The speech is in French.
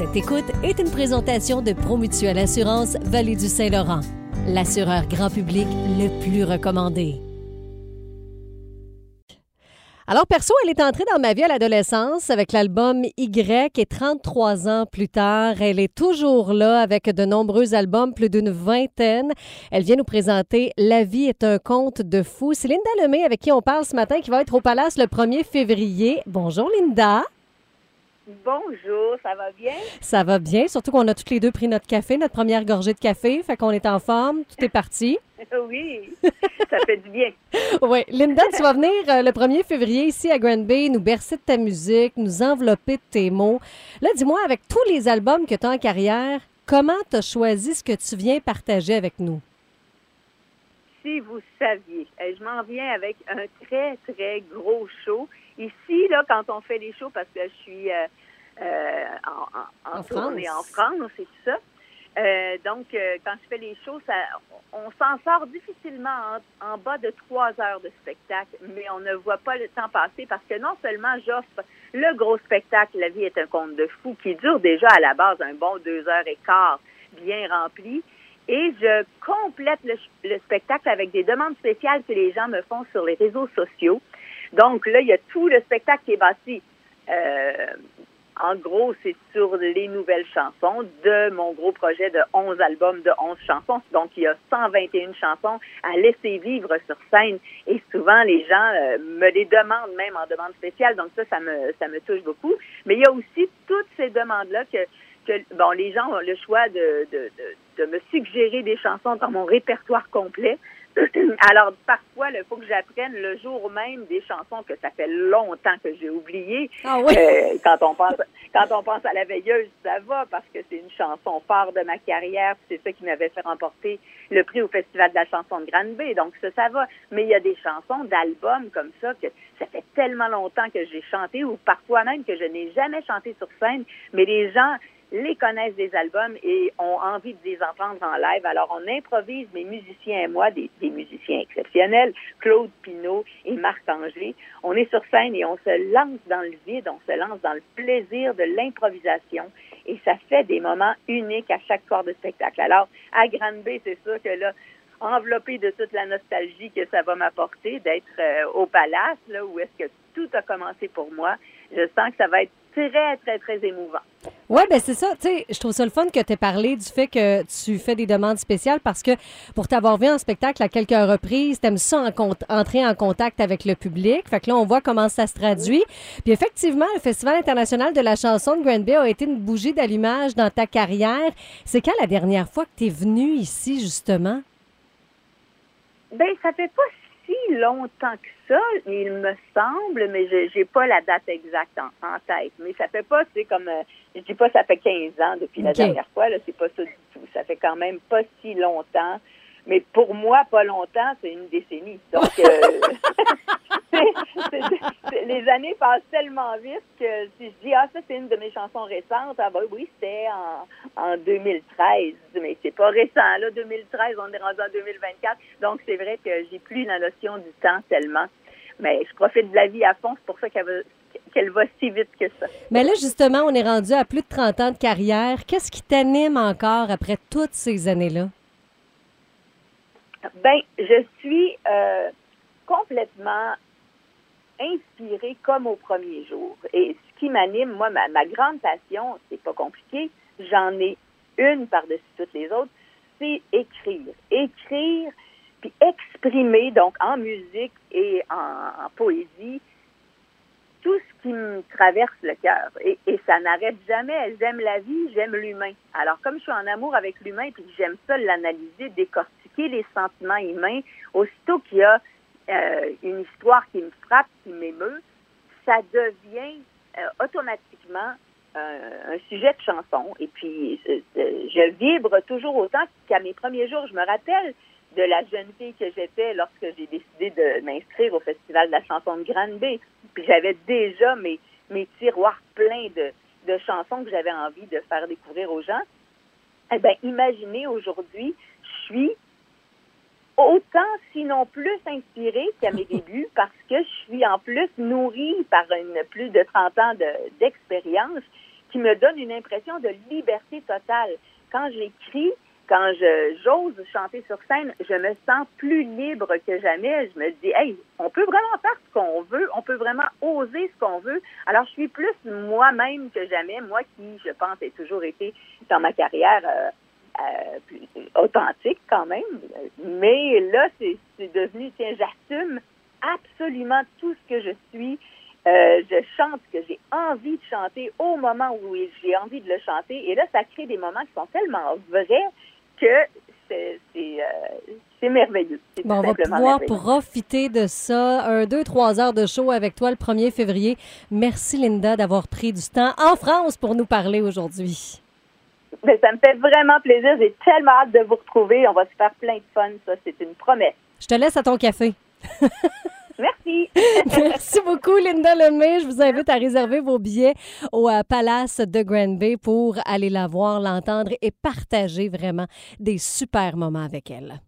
Cette écoute est une présentation de Promutuelle Assurance Vallée du Saint-Laurent, l'assureur grand public le plus recommandé. Alors, perso, elle est entrée dans ma vie à l'adolescence avec l'album Y et 33 ans plus tard, elle est toujours là avec de nombreux albums, plus d'une vingtaine. Elle vient nous présenter La vie est un conte de fou. C'est Linda Lemay avec qui on parle ce matin qui va être au Palace le 1er février. Bonjour Linda. Bonjour, ça va bien? Ça va bien, surtout qu'on a toutes les deux pris notre café, notre première gorgée de café, fait qu'on est en forme, tout est parti. oui, ça fait du bien. oui, Linda, tu vas venir euh, le 1er février ici à Grand Bay, nous bercer de ta musique, nous envelopper de tes mots. Là, dis-moi, avec tous les albums que tu as en carrière, comment tu as choisi ce que tu viens partager avec nous? Si vous saviez, euh, je m'en viens avec un très, très gros show. Ici, là, quand on fait les shows, parce que je suis euh, euh, en, en, tournée en France, c'est ça. Euh, donc, quand je fais les shows, ça, on s'en sort difficilement en, bas de trois heures de spectacle, mais on ne voit pas le temps passer parce que non seulement j'offre le gros spectacle La vie est un conte de fou qui dure déjà à la base un bon deux heures et quart bien rempli, et je complète le, le, spectacle avec des demandes spéciales que les gens me font sur les réseaux sociaux. Donc là, il y a tout le spectacle qui est bâti. Euh, en gros, c'est sur les nouvelles chansons de mon gros projet de 11 albums de 11 chansons. Donc, il y a 121 chansons à laisser vivre sur scène. Et souvent, les gens euh, me les demandent même en demande spéciale. Donc, ça, ça me, ça me touche beaucoup. Mais il y a aussi toutes ces demandes-là que, que bon, les gens ont le choix de, de, de, de me suggérer des chansons dans mon répertoire complet. Alors, parfois, il faut que j'apprenne le jour même des chansons que ça fait longtemps que j'ai oubliées. Ah oui? euh, quand, on pense, quand on pense à La Veilleuse, ça va parce que c'est une chanson phare de ma carrière. C'est ça qui m'avait fait remporter le prix au Festival de la chanson de Grande Bay. Donc, ça, ça va. Mais il y a des chansons d'albums comme ça que ça fait tellement longtemps que j'ai chanté ou parfois même que je n'ai jamais chanté sur scène. Mais les gens les connaissent des albums et ont envie de les entendre en live. Alors, on improvise, mes musiciens et moi, des, des musiciens exceptionnels, Claude Pinault et Marc Anger. On est sur scène et on se lance dans le vide, on se lance dans le plaisir de l'improvisation et ça fait des moments uniques à chaque corps de spectacle. Alors, à Grande Bay, c'est sûr que là, enveloppé de toute la nostalgie que ça va m'apporter d'être euh, au palace, là, où est-ce que tout a commencé pour moi, je sens que ça va être très, très, très émouvant. Oui, ben c'est ça. Tu sais, je trouve ça le fun que tu aies parlé du fait que tu fais des demandes spéciales parce que pour t'avoir vu en spectacle à quelques reprises, t'aimes ça en entrer en contact avec le public. Fait que là, on voit comment ça se traduit. Puis effectivement, le Festival international de la chanson de Grand Bay a été une bougie d'allumage dans ta carrière. C'est quand la dernière fois que tu es venu ici, justement? Ben, ça fait pas longtemps que ça, il me semble, mais je n'ai pas la date exacte en, en, tête. Mais ça fait pas, c'est comme, euh, je dis pas ça fait 15 ans depuis la dernière fois, là, c'est pas ça du tout. Ça fait quand même pas si longtemps. Mais pour moi, pas longtemps, c'est une décennie. Donc, euh, les années passent tellement vite que si je dis, ah, ça, c'est une de mes chansons récentes, ah, ben oui, c'était en, en 2013. Mais c'est pas récent, là, 2013, on est rendu en 2024. Donc, c'est vrai que j'ai plus la notion du temps tellement. Mais je profite de la vie à fond, c'est pour ça qu'elle va, qu'elle va si vite que ça. Mais là, justement, on est rendu à plus de 30 ans de carrière. Qu'est-ce qui t'anime encore après toutes ces années-là? Ben, je suis euh, complètement inspirée comme au premier jour. Et ce qui m'anime, moi, ma, grande passion, c'est pas compliqué, j'en ai une par-dessus toutes les autres, c'est écrire. Écrire, puis exprimer, donc en musique et en, poésie, tout ce qui me traverse le cœur. Et, et, ça n'arrête jamais. J'aime la vie, j'aime l'humain. Alors, comme je suis en amour avec l'humain, puis j'aime ça l'analyser, décortiquer les sentiments humains, aussitôt qu'il y a euh, une histoire qui me frappe, qui m'émeut, ça devient euh, automatiquement euh, un sujet de chanson. Et puis, je vibre toujours autant qu'à mes premiers jours. Je me rappelle de la jeune fille que j'étais lorsque j'ai décidé de m'inscrire au Festival de la chanson de Grande Bay. Puis j'avais déjà mes, mes tiroirs pleins de, de chansons que j'avais envie de faire découvrir aux gens. Eh bien, imaginez aujourd'hui, je suis autant, sinon plus inspirée qu'à mes débuts parce que je suis en plus nourrie par une plus de 30 ans d'expérience qui me donne une impression de liberté totale. Quand j'écris, quand je j'ose chanter sur scène, je me sens plus libre que jamais. Je me dis, hey, on peut vraiment faire ce qu'on veut, on peut vraiment oser ce qu'on veut. Alors, je suis plus moi-même que jamais, moi qui, je pense, ai toujours été dans ma carrière euh, euh, authentique quand même. Mais là, c'est devenu, tiens, j'assume absolument tout ce que je suis. Euh, je chante ce que j'ai envie de chanter au moment où j'ai envie de le chanter. Et là, ça crée des moments qui sont tellement vrais que c'est euh, merveilleux. Bon, on va pouvoir profiter de ça. Un, deux, trois heures de show avec toi le 1er février. Merci, Linda, d'avoir pris du temps en France pour nous parler aujourd'hui. Ben, ça me fait vraiment plaisir. J'ai tellement hâte de vous retrouver. On va se faire plein de fun. Ça, c'est une promesse. Je te laisse à ton café. Merci. Merci beaucoup, Linda Lemay. Je vous invite à réserver vos billets au euh, Palace de Grand Bay pour aller la voir, l'entendre et partager vraiment des super moments avec elle.